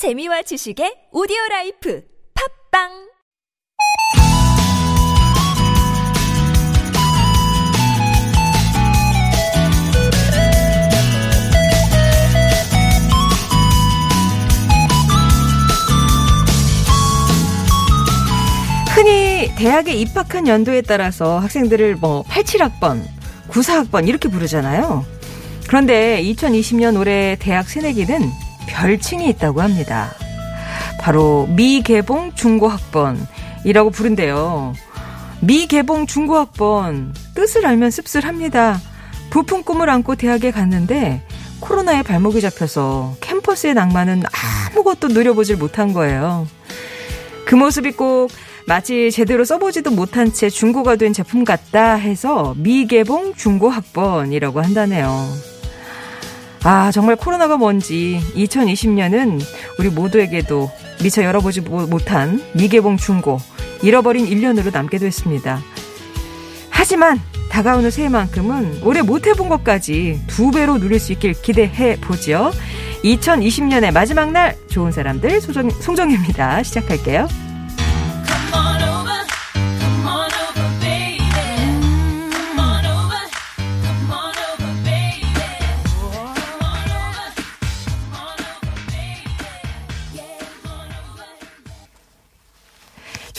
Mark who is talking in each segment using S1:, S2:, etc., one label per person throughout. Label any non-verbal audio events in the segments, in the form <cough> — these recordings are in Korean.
S1: 재미와 지식의 오디오 라이프 팝빵
S2: 흔히 대학에 입학한 연도에 따라서 학생들을 뭐 87학번, 94학번 이렇게 부르잖아요. 그런데 2020년 올해 대학 새내기는 별칭이 있다고 합니다. 바로 미개봉 중고학번이라고 부른대요. 미개봉 중고학번 뜻을 알면 씁쓸합니다. 부푼 꿈을 안고 대학에 갔는데 코로나에 발목이 잡혀서 캠퍼스의 낭만은 아무것도 누려보질 못한 거예요. 그 모습이 꼭 마치 제대로 써보지도 못한 채 중고가 된 제품 같다 해서 미개봉 중고학번이라고 한다네요. 아, 정말 코로나가 뭔지 2020년은 우리 모두에게도 미처 열어보지 못한 미개봉 중고, 잃어버린 1년으로 남게 됐습니다. 하지만 다가오는 새해만큼은 올해 못해본 것까지 두 배로 누릴 수 있길 기대해 보죠. 2020년의 마지막 날 좋은 사람들 소정, 송정입니다. 시작할게요.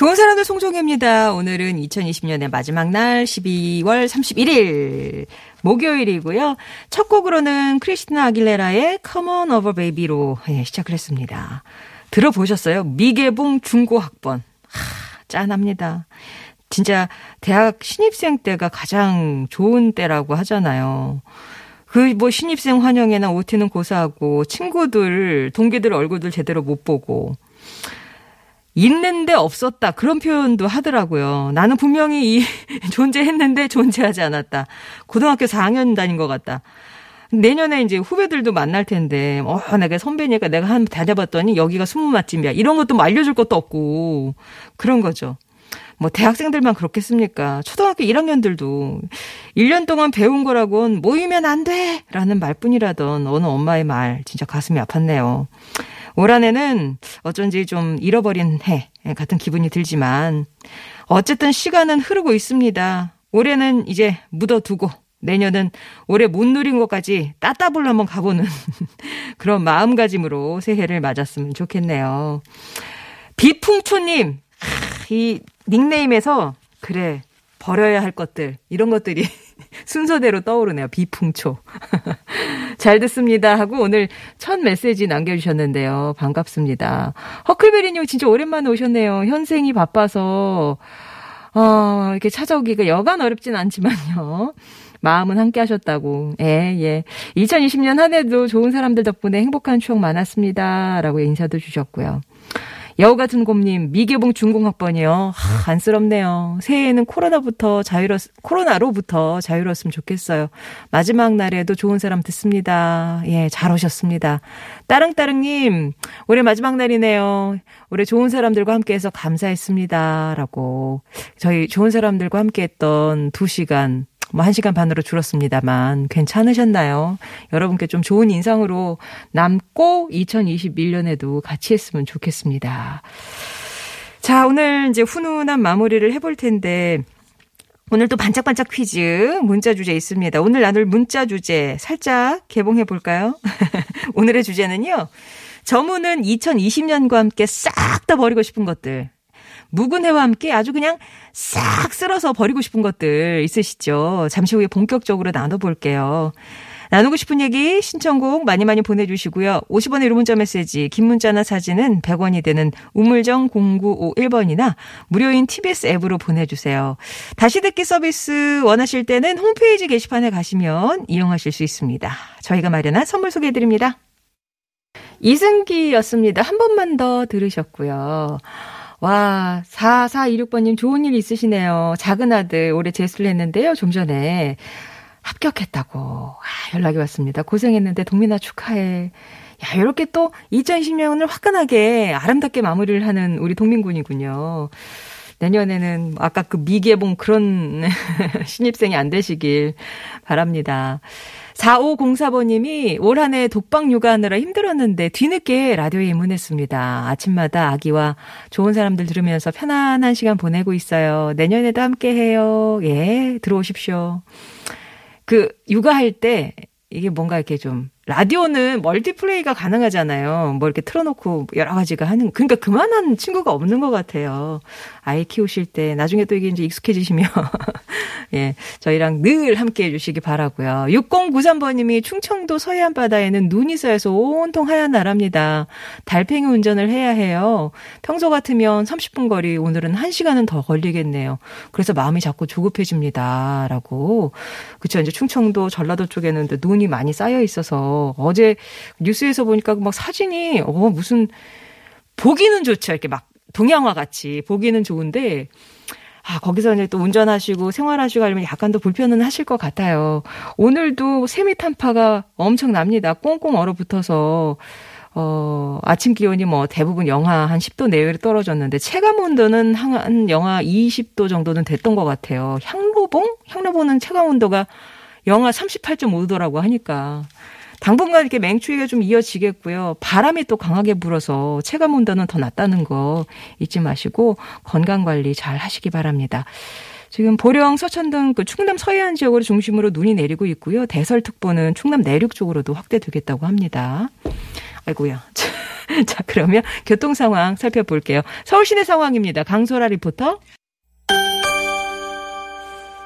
S2: 좋은 사람들 송정혜입니다. 오늘은 2020년의 마지막 날 12월 31일 목요일이고요. 첫 곡으로는 크리스티나 아길레라의 Come on over baby로 네, 시작을 했습니다. 들어보셨어요? 미개봉 중고학번. 하, 짠합니다. 진짜 대학 신입생 때가 가장 좋은 때라고 하잖아요. 그 뭐 신입생 환영회나 OT는 고사하고 친구들 동기들 얼굴들 제대로 못 보고 있는데 없었다. 그런 표현도 하더라고요. 나는 분명히 이 <laughs> 존재했는데 존재하지 않았다. 고등학교 4학년 다닌 것 같다. 내년에 이제 후배들도 만날 텐데, 어, 내가 선배니까 내가 한번 다녀봤더니 여기가 숨은 맛집이야. 이런 것도 뭐 알려줄 것도 없고, 그런 거죠. 뭐 대학생들만 그렇겠습니까? 초등학교 1학년들도 1년 동안 배운 거라곤 모이면 안 돼! 라는 말뿐이라던 어느 엄마의 말, 진짜 가슴이 아팠네요. 올 한 해는 어쩐지 좀 잃어버린 해 같은 기분이 들지만 어쨌든 시간은 흐르고 있습니다. 올해는 이제 묻어두고 내년은 올해 못 누린 것까지 따따블로 한번 가보는 <laughs> 그런 마음가짐으로 새해를 맞았으면 좋겠네요. 비풍초님, 이 닉네임에서 그래 버려야 할 것들 이런 것들이 순서대로 떠오르네요. 비풍초. <laughs> 잘 듣습니다. 하고 오늘 첫 메시지 남겨주셨는데요. 반갑습니다. 허클베리님 진짜 오랜만에 오셨네요. 현생이 바빠서, 어, 이렇게 찾아오기가 여간 어렵진 않지만요. <laughs> 마음은 함께 하셨다고. 예, 예. 2020년 한 해도 좋은 사람들 덕분에 행복한 추억 많았습니다. 라고 인사도 주셨고요. 여우 같은 곰님, 미개봉 중공학번이요. 하, 안쓰럽네요. 새해에는 코로나부터 자유롭, 코로나로부터 자유로웠으면 좋겠어요. 마지막 날에도 좋은 사람 듣습니다. 예, 잘 오셨습니다. 따릉따릉님, 올해 마지막 날이네요. 올해 좋은 사람들과 함께 해서 감사했습니다. 라고. 저희 좋은 사람들과 함께 했던 두 시간, 뭐, 한 시간 반으로 줄었습니다만, 괜찮으셨나요? 여러분께 좀 좋은 인상으로 남고 2021년에도 같이 했으면 좋겠습니다. 자, 오늘 이제 훈훈한 마무리를 해볼 텐데, 오늘 또 반짝반짝 퀴즈 문자 주제 있습니다. 오늘 나눌 문자 주제 살짝 개봉해 볼까요? <laughs> 오늘의 주제는요. 저문은 2020년과 함께 싹 다 버리고 싶은 것들. 묵은 해와 함께 아주 그냥 싹 쓸어서 버리고 싶은 것들 있으시죠? 잠시 후에 본격적으로 나눠볼게요. 나누고 싶은 얘기 신청곡 많이 많이 보내주시고요. 50원의 유료 문자 메시지 긴 문자나 사진은 100원이 되는 우물정 0951번이나 무료인 TBS 앱으로 보내주세요. 다시 듣기 서비스 원하실 때는 홈페이지 게시판에 가시면 이용하실 수 있습니다. 저희가 마련한 선물 소개해드립니다. 이승기였습니다. 한 번만 더 들으셨고요. 와, 4426번님 좋은 일 있으시네요. 작은 아들 올해 재수를 했는데요. 좀 전에 합격했다고 아, 연락이 왔습니다. 고생했는데 동민아 축하해. 야, 이렇게 또 2020년을 화끈하게 아름답게 마무리를 하는 우리 동민군이군요. 내년에는 아까 그 미개봉 그런 <laughs> 신입생이 안 되시길 바랍니다. 4504번님이 올 한 해 독방 육아하느라 힘들었는데 뒤늦게 라디오에 입문했습니다. 아침마다 아기와 좋은 사람들 들으면서 편안한 시간 보내고 있어요. 내년에도 함께 해요. 예, 들어오십시오. 그, 육아할 때 이게 뭔가 이렇게 좀 라디오는 멀티플레이가 가능하잖아요. 뭐 이렇게 틀어놓고 여러 가지가 하는, 그러니까 그만한 친구가 없는 것 같아요. 아이 키우실 때, 나중에 또 이게 이제 익숙해지시면, <laughs> 예, 저희랑 늘 함께 해주시기 바라고요 6093번님이 충청도 서해안 바다에는 눈이 쌓여서 온통 하얀 나랍니다. 달팽이 운전을 해야 해요. 평소 같으면 30분 거리, 오늘은 1시간은 더 걸리겠네요. 그래서 마음이 자꾸 조급해집니다. 라고. 그쵸, 이제 충청도, 전라도 쪽에는 눈이 많이 쌓여 있어서 어제 뉴스에서 보니까 막 사진이 어 무슨 보기는 좋죠. 이렇게 막 동양화 같이 보기는 좋은데 아, 거기서 이제 또 운전하시고 생활하시고 하려면 약간 더 불편은 하실 것 같아요. 오늘도 세미 탄파가 엄청납니다. 꽁꽁 얼어붙어서 어, 아침 기온이 뭐 대부분 영하 한 10도 내외로 떨어졌는데 체감 온도는 한 영하 20도 정도는 됐던 것 같아요. 향로봉? 향로봉은 체감 온도가 영하 38.5도라고 하니까 당분간 이렇게 맹추위가 좀 이어지겠고요. 바람이 또 강하게 불어서 체감 온도는 더 낮다는 거 잊지 마시고 건강 관리 잘 하시기 바랍니다. 지금 보령, 서천 등 그 충남 서해안 지역으로 중심으로 눈이 내리고 있고요. 대설특보는 충남 내륙 쪽으로도 확대되겠다고 합니다. 아이고야. <laughs> 자, 그러면 교통 상황 살펴볼게요. 서울 시내 상황입니다. 강소라 리포터.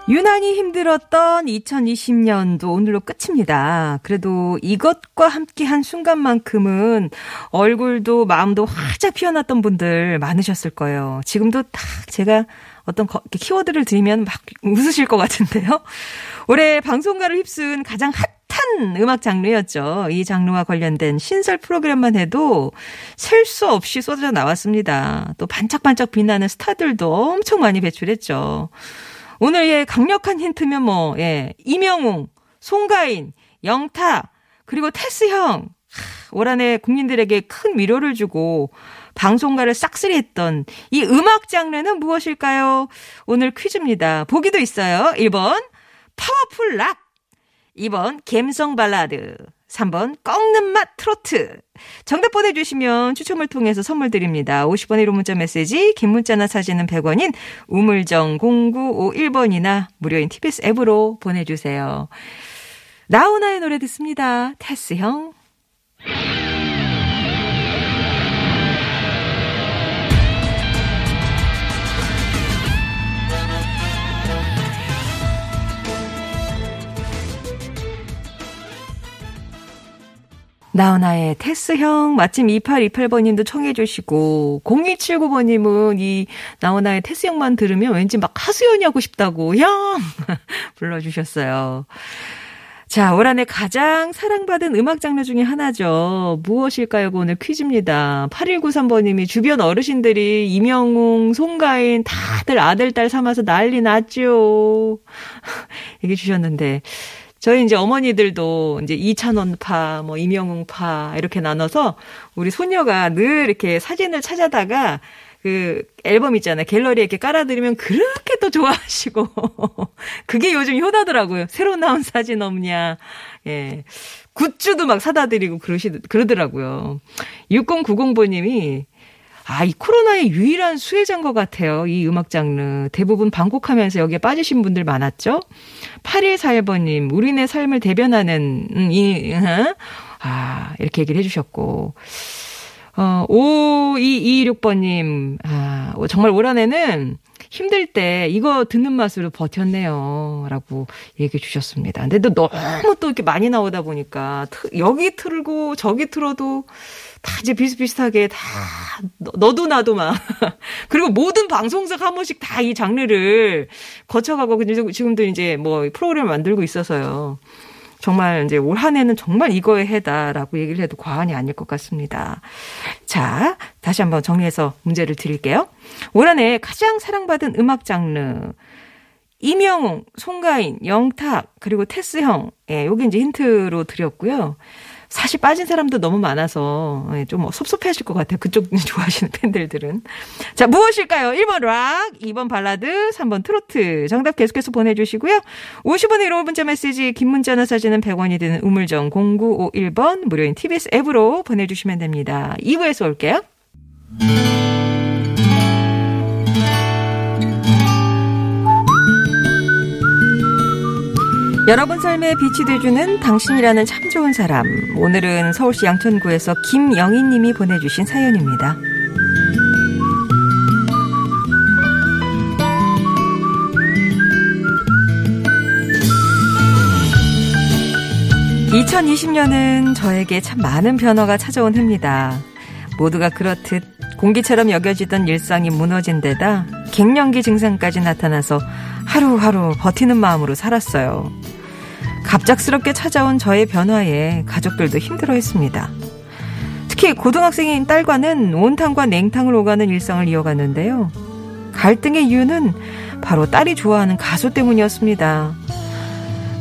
S2: 유난히 힘들었던 2020년도 오늘로 끝입니다. 그래도 이것과 함께 한 순간만큼은 얼굴도 마음도 활짝 피어났던 분들 많으셨을 거예요. 지금도 딱 제가 어떤 키워드를 드리면 막 웃으실 것 같은데요. 올해 방송가를 휩쓴 가장 핫한 음악 장르였죠. 이 장르와 관련된 신설 프로그램만 해도 셀 수 없이 쏟아져 나왔습니다. 또 반짝반짝 빛나는 스타들도 엄청 많이 배출했죠. 오늘의 강력한 힌트면 뭐, 예, 임영웅, 송가인, 영탁, 그리고 테스 형. 올한해 국민들에게 큰 위로를 주고 방송가를 싹쓸이 했던 이 음악 장르는 무엇일까요? 오늘 퀴즈입니다. 보기도 있어요. 1번, 파워풀 락. 2번, 갬성 발라드. 3번 꺾는 맛 트로트. 정답 보내주시면 추첨을 통해서 선물 드립니다. 50원의 유료 문자 메시지, 긴 문자나 사진은 100원인 우물정 0951번이나 무료인 TBS 앱으로 보내주세요. 나훈아의 노래 듣습니다. 테스 형. 나훈아의 테스형 마침 2828번님도 청해 주시고 0279번님은 이 나훈아의 테스형만 들으면 왠지 막 하수연이 하고 싶다고 형 <laughs> 불러주셨어요. 자, 올 한해 가장 사랑받은 음악 장르 중에 하나죠. 무엇일까요? 오늘 퀴즈입니다. 8193번님이 주변 어르신들이 이명웅, 송가인 다들 아들, 딸 삼아서 난리 났죠. <laughs> 얘기해 주셨는데. 저희 이제 어머니들도 이제 이찬원파, 뭐 이명웅파 이렇게 나눠서 우리 소녀가 늘 이렇게 사진을 찾아다가 그 앨범 있잖아요. 갤러리에 이렇게 깔아드리면 그렇게 또 좋아하시고. <laughs> 그게 요즘 효다더라고요. 새로 나온 사진 없냐. 예. 굿즈도 막 사다 드리고 그러시, 그러더라고요. 6090번님이 아, 이 코로나의 유일한 수혜자인 것 같아요. 이 음악 장르. 대부분 방콕하면서 여기에 빠지신 분들 많았죠? 8141번님, 우리네 삶을 대변하는, 음, 이, 아, 이렇게 얘기를 해주셨고. 어, 5226번님, 아, 정말 올 한 해는 힘들 때 이거 듣는 맛으로 버텼네요. 라고 얘기해 주셨습니다. 근데 또 너무 또 이렇게 많이 나오다 보니까 여기 틀고 저기 틀어도 다 이제 비슷비슷하게 다 너도 나도 막 <laughs> 그리고 모든 방송사가 한 번씩 다 이 장르를 거쳐가고 지금도 이제 뭐 프로그램을 만들고 있어서요. 정말 이제 올 한 해는 정말 이거에 해다라고 얘기를 해도 과언이 아닐 것 같습니다. 자, 다시 한번 정리해서 문제를 드릴게요. 올 한 해 가장 사랑받은 음악 장르. 이명웅, 송가인, 영탁, 그리고 테스형. 예, 요게 이제 힌트로 드렸고요. 사실 빠진 사람도 너무 많아서 예, 좀 섭섭해 하실 것 같아요. 그쪽 <laughs> 좋아하시는 팬들들은. 자, 무엇일까요? 1번 락, 2번 발라드, 3번 트로트. 정답 계속해서 보내주시고요. 50원의 1호 문자 메시지, 긴 문자나 사진은 100원이 드는 우물정 0951번 무료인 TBS 앱으로 보내주시면 됩니다. 2부에서 올게요. 여러분 삶에 빛이 돼주는 당신이라는 참 좋은 사람. 오늘은 서울시 양천구에서 김영희 님이 보내주신 사연입니다. (2020년은) 저에게 참 많은 변화가 찾아온 해입니다 모두가 그렇듯 공기처럼 여겨지던 일상이 무너진 데다 갱년기 증상까지 나타나서 하루하루 버티는 마음으로 살았어요. 갑작스럽게 찾아온 저의 변화에 가족들도 힘들어했습니다. 특히 고등학생인 딸과는 온탕과 냉탕을 오가는 일상을 이어갔는데요. 갈등의 이유는 바로 딸이 좋아하는 가수 때문이었습니다.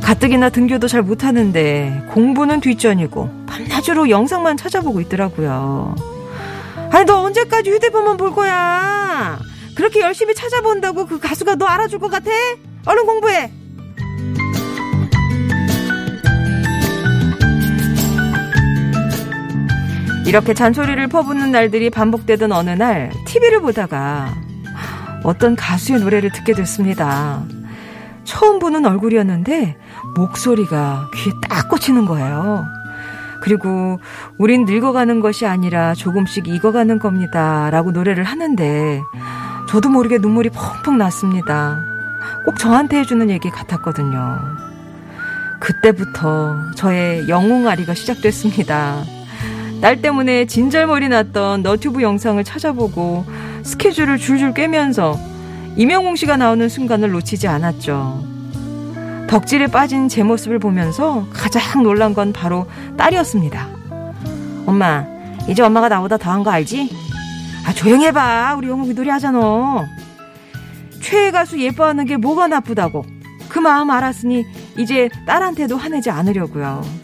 S2: 가뜩이나 등교도 잘 못하는데 공부는 뒷전이고 밤낮으로 영상만 찾아보고 있더라고요. 아니 너 언제까지 휴대폰만 볼 거야? 그렇게 열심히 찾아본다고 그 가수가 너 알아줄 것 같아? 얼른 공부해. 이렇게 잔소리를 퍼붓는 날들이 반복되던 어느 날 TV를 보다가 어떤 가수의 노래를 듣게 됐습니다. 처음 보는 얼굴이었는데 목소리가 귀에 딱 꽂히는 거예요. 그리고 우린 늙어가는 것이 아니라 조금씩 익어가는 겁니다. 라고 노래를 하는데 저도 모르게 눈물이 펑펑 났습니다. 꼭 저한테 해주는 얘기 같았거든요. 그때부터 저의 영웅아리가 시작됐습니다. 딸 때문에 진절머리 났던 너튜브 영상을 찾아보고 스케줄을 줄줄 꿰면서 이명웅 씨가 나오는 순간을 놓치지 않았죠. 덕질에 빠진 제 모습을 보면서 가장 놀란 건 바로 딸이었습니다. 엄마, 이제 엄마가 나보다 더한 거 알지? 아, 조용히 해봐. 우리 영웅이 노래하잖아. 최애 가수 예뻐하는 게 뭐가 나쁘다고. 그 마음 알았으니 이제 딸한테도 화내지 않으려고요.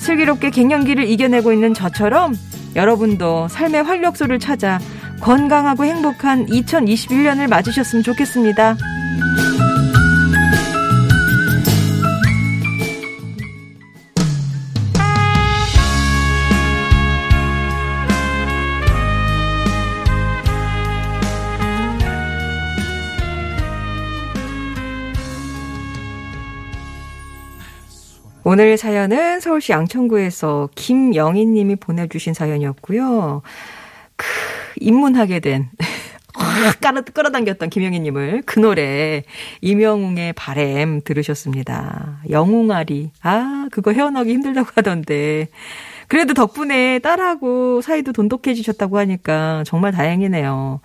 S2: 슬기롭게 갱년기를 이겨내고 있는 저처럼 여러분도 삶의 활력소를 찾아 건강하고 행복한 2021년을 맞으셨으면 좋겠습니다. 오늘 사연은 서울시 양천구에서 김영희 님이 보내주신 사연이었고요. 그, 입문하게 된, <laughs> 깔아, 끌어당겼던 김영희 님을 그 노래, 이명웅의 바램 들으셨습니다. 영웅아리. 아, 그거 헤어나기 힘들다고 하던데. 그래도 덕분에 딸하고 사이도 돈독해지셨다고 하니까 정말 다행이네요.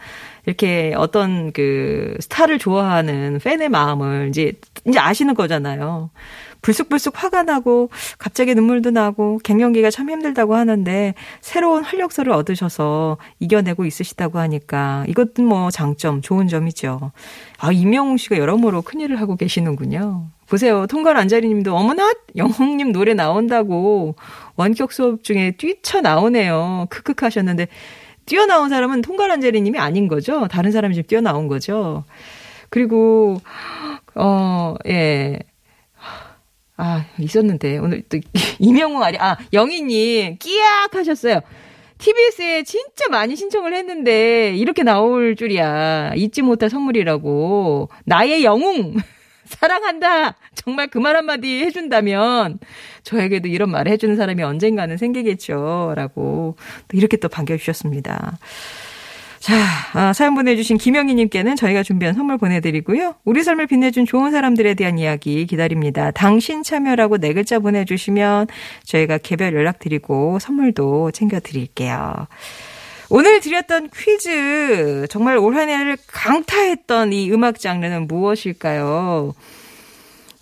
S2: 이렇게 어떤 그 스타를 좋아하는 팬의 마음을 이제, 이제 아시는 거잖아요. 불쑥불쑥 화가 나고 갑자기 눈물도 나고 갱년기가 참 힘들다고 하는데 새로운 활력소를 얻으셔서 이겨내고 있으시다고 하니까 이것도 뭐 장점, 좋은 점이죠. 아, 이명웅 씨가 여러모로 큰일을 하고 계시는군요. 보세요. 통관 안자리 님도 어머나 영웅님 노래 나온다고 원격 수업 중에 뛰쳐 나오네요. 크크크 하셨는데 뛰어나온 사람은 통관 안자리 님이 아닌 거죠. 다른 사람이 지금 뛰어나온 거죠. 그리고 어, 예. 아, 있었는데. 오늘 또, <laughs> 이명웅 아리, 아, 영희님, 끼약 하셨어요. TBS에 진짜 많이 신청을 했는데, 이렇게 나올 줄이야. 잊지 못할 선물이라고. 나의 영웅! <laughs> 사랑한다! 정말 그 말 한마디 해준다면, 저에게도 이런 말을 해주는 사람이 언젠가는 생기겠죠. 라고, 또 이렇게 또 반겨주셨습니다. 자, 아, 사연 보내주신 김영희님께는 저희가 준비한 선물 보내드리고요. 우리 삶을 빛내준 좋은 사람들에 대한 이야기 기다립니다. 당신 참여라고 네 글자 보내주시면 저희가 개별 연락드리고 선물도 챙겨드릴게요. 오늘 드렸던 퀴즈, 정말 올 한 해를 강타했던 이 음악 장르는 무엇일까요?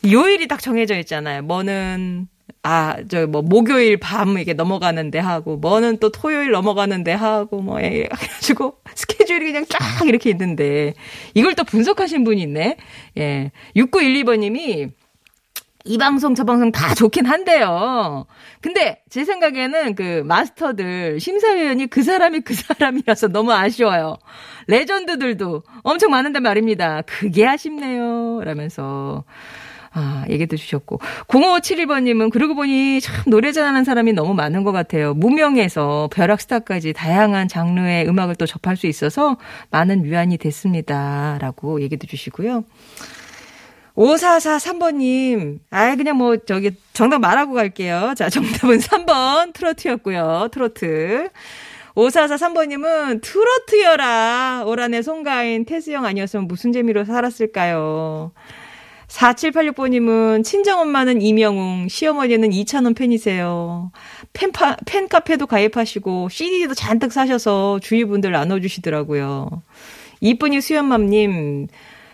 S2: 요일이 딱 정해져 있잖아요. 뭐는 아, 저, 뭐, 목요일 밤 이게 넘어가는데 하고, 뭐는 또 토요일 넘어가는데 하고, 뭐, 예, <laughs> 해가지고, 스케줄이 그냥 쫙 이렇게 있는데, 이걸 또 분석하신 분이 있네? 예. 6912번님이, 이 방송 저 방송 다 좋긴 한데요. 근데 제 생각에는 그 마스터들 심사위원이 그 사람이 그 사람이라서 너무 아쉬워요. 레전드들도 엄청 많은데 말입니다. 그게 아쉽네요. 라면서 아, 얘기도 주셨고. 0571번님은 그러고 보니 참 노래 잘하는 사람이 너무 많은 것 같아요. 무명에서 벼락 스타까지 다양한 장르의 음악을 또 접할 수 있어서 많은 위안이 됐습니다. 라고 얘기도 주시고요. 5443번님, 아, 그냥 뭐, 저기, 정답 말하고 갈게요. 자, 정답은 3번, 트로트였고요. 트로트. 5443번님은 트로트여라. 올 한해 송가인 태수영 아니었으면 무슨 재미로 살았을까요? 4786번님은 친정엄마는 이명웅, 시어머니는 이찬원 팬이세요. 팬파, 팬카페도 가입하시고, CD도 잔뜩 사셔서 주위 분들 나눠주시더라고요. 이쁜이 수연맘님,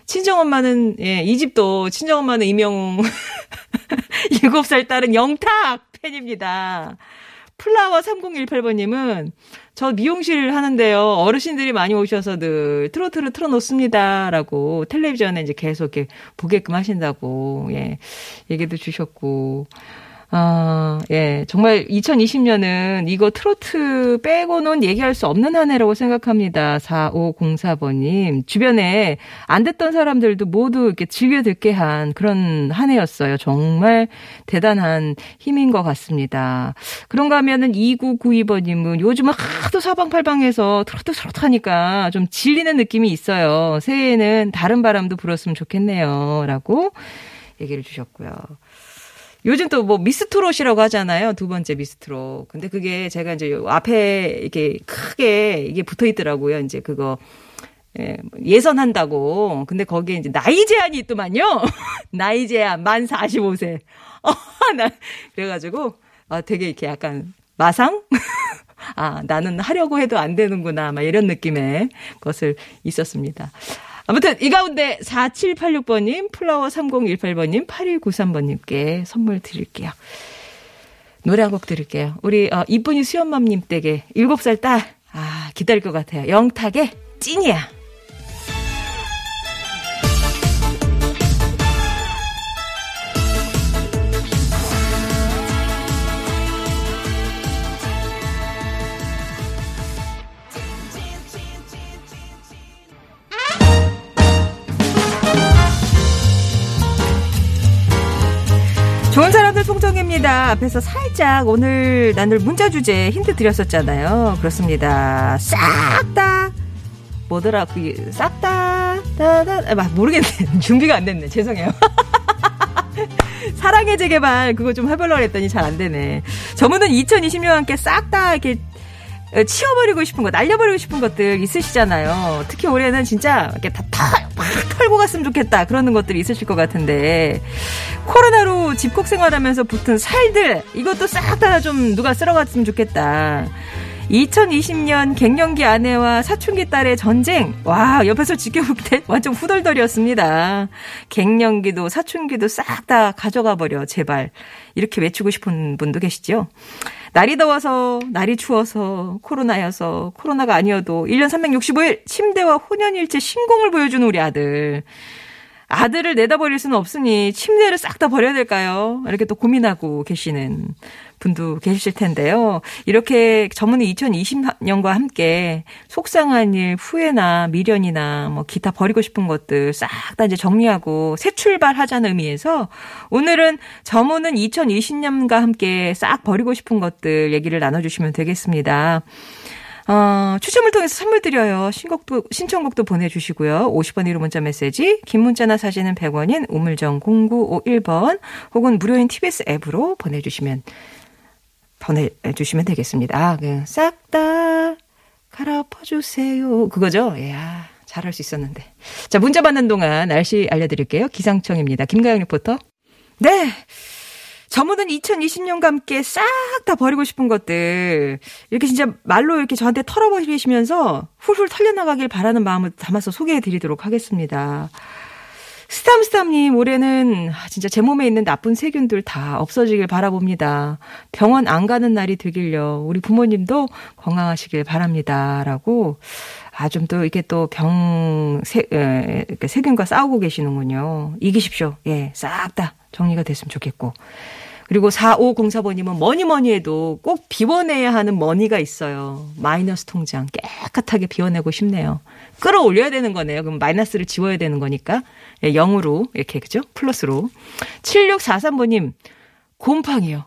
S2: 친정엄마는, 예, 이 집도 친정엄마는 이명웅, <laughs> 7살 딸은 영탁 팬입니다. 플라워 3018번님은 저 미용실 하는데요. 어르신들이 많이 오셔서 늘 트로트를 틀어놓습니다. 라고 텔레비전에 이제 계속 이렇게 보게끔 하신다고, 예, 얘기도 주셨고. 아, 예. 정말 2020년은 이거 트로트 빼고는 얘기할 수 없는 한 해라고 생각합니다. 4504번님. 주변에 안 듣던 사람들도 모두 이렇게 즐겨 듣게 한 그런 한 해였어요. 정말 대단한 힘인 것 같습니다. 그런가 하면은 2992번님은 요즘은 하도 사방팔방해서 트로트 트로트 하니까 좀 질리는 느낌이 있어요. 새해에는 다른 바람도 불었으면 좋겠네요. 라고 얘기를 주셨고요. 요즘 또 뭐 미스트롯이라고 하잖아요. 두 번째 미스트롯. 근데 그게 제가 이제 앞에 이렇게 크게 이게 붙어 있더라고요. 이제 그거 예, 예선한다고. 근데 거기에 이제 나이 제한이 있더만요. <laughs> 나이 제한 만 45세. <laughs> 어, 나 그래가지고 아 되게 이렇게 약간 마상? <laughs> 아, 나는 하려고 해도 안 되는구나. 막 이런 느낌의 것을 있었습니다. 아무튼 이 가운데 4786번님, 플라워 3018번님, 8193번님께 선물 드릴게요. 노래 한 곡 드릴게요. 우리 어, 이쁜이 수연맘님 댁에 7살 딸, 아 기다릴 것 같아요. 영탁의 찐이야. 송정입니다. 앞에서 살짝 오늘 나눌 문자 주제 힌트 드렸었잖아요. 그렇습니다. 싹 다 뭐더라 그싹 다 다다 아, 모르겠네. <laughs> 준비가 안 됐네. 죄송해요. <laughs> 사랑의 재개발 그거 좀 해보려고 했더니 잘 안 되네. 저분은 2020년 함께 싹 다 이렇게 어, 치워버리고 싶은 거, 날려버리고 싶은 것들 있으시잖아요. 특히 올해는 진짜 이렇게 다 털, 막 털고 갔으면 좋겠다. 그러는 것들이 있으실 것 같은데. 코로나로 집콕 생활하면서 붙은 살들, 이것도 싹 다 좀 누가 쓸어갔으면 좋겠다. 2020년 갱년기 아내와 사춘기 딸의 전쟁. 와, 옆에서 지켜볼 때 <laughs> 완전 후덜덜이었습니다. 갱년기도 사춘기도 싹 다 가져가 버려, 제발. 이렇게 외치고 싶은 분도 계시죠? 날이 더워서, 날이 추워서, 코로나여서, 코로나가 아니어도 1년 365일 침대와 혼연일체 신공을 보여주는 우리 아들. 아들을 내다버릴 수는 없으니 침대를 싹 다 버려야 될까요? 이렇게 또 고민하고 계시는 분도 계실 텐데요. 이렇게 전문의 2020년과 함께 속상한 일, 후회나 미련이나 뭐 기타 버리고 싶은 것들 싹 다 이제 정리하고 새 출발하자는 의미에서 오늘은 전문은 2020년과 함께 싹 버리고 싶은 것들 얘기를 나눠주시면 되겠습니다. 어, 추첨을 통해서 선물 드려요. 신곡도, 신청곡도 보내주시고요. 50원 1호 문자 메시지, 긴 문자나 사진은 100원인 우물정 0951번 혹은 무료인 TBS 앱으로 보내주시면, 보내주시면 되겠습니다. 아, 그, 싹다 갈아엎어주세요. 그거죠? 이야, 잘할 수 있었는데. 자, 문자 받는 동안 날씨 알려드릴게요. 기상청입니다. 김가영 리포터. 네. 저분은 2020년과 함께 싹 다 버리고 싶은 것들 이렇게 진짜 말로 이렇게 저한테 털어버리시면서 훌훌 털려나가길 바라는 마음을 담아서 소개해 드리도록 하겠습니다. 스탐스탐님, 올해는 진짜 제 몸에 있는 나쁜 세균들 다 없어지길 바라봅니다. 병원 안 가는 날이 되길요. 우리 부모님도 건강하시길 바랍니다. 라고, 아, 좀 또 이렇게 또 병, 세, 에, 세균과 싸우고 계시는군요. 이기십시오. 예, 싹 다 정리가 됐으면 좋겠고. 그리고 4504번님은 뭐니 뭐니 해도 꼭 비워내야 하는 money가 있어요. 마이너스 통장 깨끗하게 비워내고 싶네요. 끌어올려야 되는 거네요. 그럼 마이너스를 지워야 되는 거니까. 예, 0으로 이렇게 그죠? 플러스로. 7643번님 곰팡이요.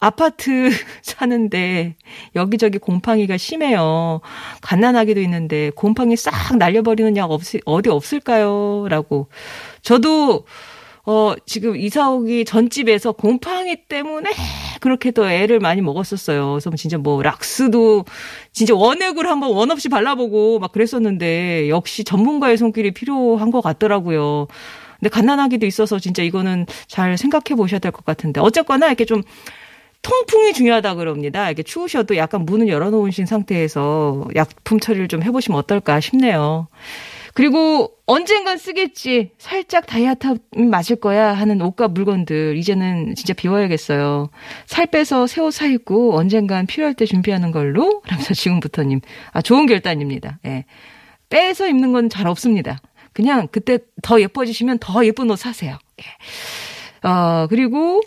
S2: 아파트 <laughs> 사는데 여기저기 곰팡이가 심해요. 갓난아기도 있는데 곰팡이 싹 날려버리는 약 없, 어디 없을까요? 라고. 저도 어, 지금 이사 오기 전집에서 곰팡이 때문에 그렇게 또 애를 많이 먹었었어요. 그래서 진짜 뭐 락스도 진짜 원액을 한번 원 없이 발라보고 막 그랬었는데 역시 전문가의 손길이 필요한 것 같더라고요. 근데 갓난아기도 있어서 진짜 이거는 잘 생각해 보셔야 될 것 같은데 어쨌거나 이렇게 좀 통풍이 중요하다 그럽니다. 이렇게 추우셔도 약간 문을 열어놓으신 상태에서 약품 처리를 좀 해보시면 어떨까 싶네요. 그리고 언젠간 쓰겠지. 살짝 다이아타 맞을 거야 하는 옷과 물건들 이제는 진짜 비워야겠어요. 살 빼서 새 옷 사 입고 언젠간 필요할 때 준비하는 걸로. <laughs> 라면서 지금부터님. 아 좋은 결단입니다. 예. 빼서 입는 건 잘 없습니다. 그냥 그때 더 예뻐지시면 더 예쁜 옷 사세요. 예. 어 그리고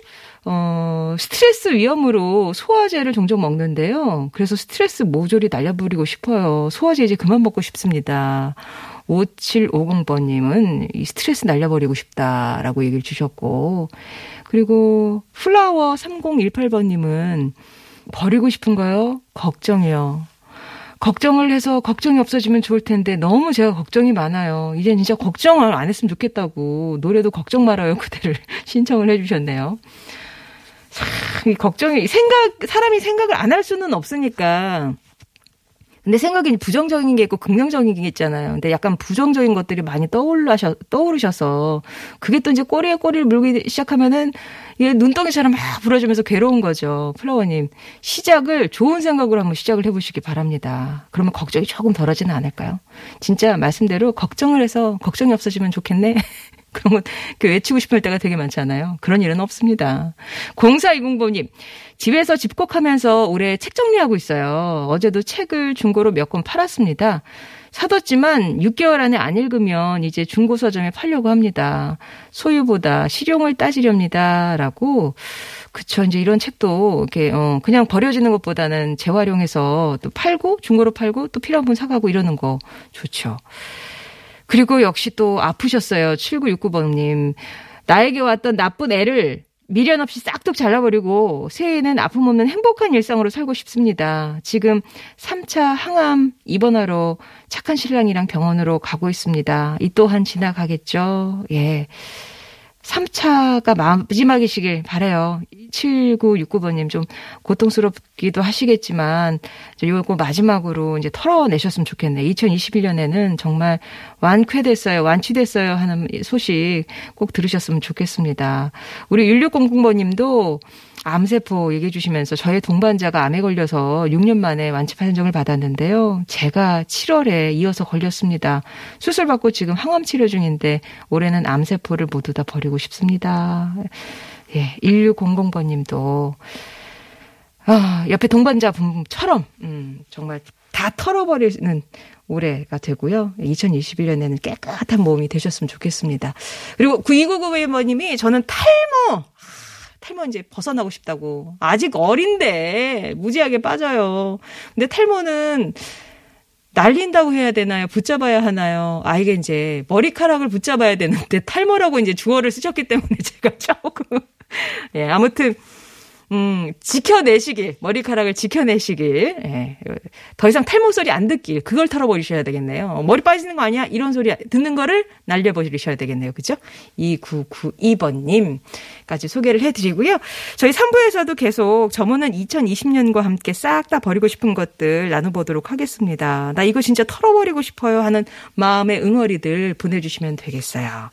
S2: 어, 스트레스 위험으로 소화제를 종종 먹는데요. 그래서 스트레스 모조리 날려버리고 싶어요. 소화제 이제 그만 먹고 싶습니다. 5750번님은 이 스트레스 날려버리고 싶다라고 얘기를 주셨고, 그리고 플라워 3018번님은 버리고 싶은가요? 걱정이요. 걱정을 해서 걱정이 없어지면 좋을 텐데 너무 제가 걱정이 많아요. 이제 진짜 걱정을 안 했으면 좋겠다고 노래도 걱정 말아요 그대를 <laughs> 신청을 해주셨네요. 참, 이 걱정이 생각 사람이 생각을 안 할 수는 없으니까 근데 생각이 부정적인 게 있고 긍정적인 게 있잖아요. 근데 약간 부정적인 것들이 많이 떠올라셔, 떠오르셔서 그게 또 이제 꼬리에 꼬리를 물기 시작하면은 이게 눈덩이처럼 막 불어주면서 괴로운 거죠. 플라워님. 시작을 좋은 생각으로 한번 시작을 해보시기 바랍니다. 그러면 걱정이 조금 덜어지는 않을까요? 진짜 말씀대로 걱정을 해서 걱정이 없어지면 좋겠네. <laughs> 그런 건그 외치고 싶을 때가 되게 많잖아요. 그런 일은 없습니다. 0420번님, 집에서 집콕하면서 올해 책 정리하고 있어요. 어제도 책을 중고로 몇 권 팔았습니다. 사뒀지만 6개월 안에 안 읽으면 이제 중고 서점에 팔려고 합니다. 소유보다 실용을 따지렵니다. 라고. 그쵸. 이제 이런 책도 이렇게, 어, 그냥 버려지는 것보다는 재활용해서 또 팔고, 중고로 팔고, 또 필요한 분 사가고 이러는 거 좋죠. 그리고 역시 또 아프셨어요. 7969번님. 나에게 왔던 나쁜 애를 미련 없이 싹둑 잘라버리고 새해에는 아픔 없는 행복한 일상으로 살고 싶습니다. 지금 3차 항암 입원하러 착한 신랑이랑 병원으로 가고 있습니다. 이 또한 지나가겠죠. 예. 3차가 마지막이시길 바래요. 7969번님 좀 고통스럽기도 하시겠지만 이거 마지막으로 이제 털어내셨으면 좋겠네. 2021년에는 정말 완쾌됐어요, 완치됐어요 하는 소식 꼭 들으셨으면 좋겠습니다. 우리 1600번님도 암세포 얘기해 주시면서 저의 동반자가 암에 걸려서 6년 만에 완치 판정을 받았는데요. 제가 7월에 이어서 걸렸습니다. 수술 받고 지금 항암 치료 중인데 올해는 암세포를 모두 다 버리고 싶습니다. 예, 1600번 님도 아, 옆에 동반자 분처럼 음, 정말 다 털어버리는 올해가 되고요. 2021년에는 깨끗한 몸이 되셨으면 좋겠습니다. 그리고 9299번님이 저는 탈모 탈모 이제 벗어나고 싶다고. 아직 어린데 무지하게 빠져요. 근데 탈모는 날린다고 해야 되나요? 붙잡아야 하나요? 아, 이게 이제 머리카락을 붙잡아야 되는데 탈모라고 이제 주어를 쓰셨기 때문에 <laughs> 제가 조금. 예, 아무튼 음, 지켜내시길, 머리카락을 지켜내시길, 예, 더 이상 탈모 소리 안 듣길, 그걸 털어버리셔야 되겠네요. 머리 빠지는 거 아니야? 이런 소리 듣는 거를 날려버리셔야 되겠네요. 그죠? 2992번님까지 소개를 해드리고요. 저희 3부에서도 계속 점호는 2020년과 함께 싹 다 버리고 싶은 것들 나눠보도록 하겠습니다. 나 이거 진짜 털어버리고 싶어요 하는 마음의 응어리들 보내주시면 되겠어요.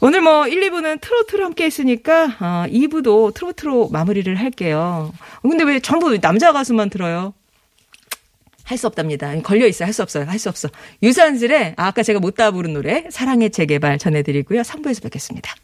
S2: 오늘 뭐 1, 2부는 트로트로 함께 했으니까 어, 2부도 트로트로 마무리를 할게요. 근데 왜 전부 남자 가수만 들어요? 할 수 없답니다. 걸려 있어요. 할수 없어요. 할 수 없어. 유산슬의 아, 아까 제가 못다 부른 노래 사랑의 재개발 전해드리고요. 3부에서 뵙겠습니다.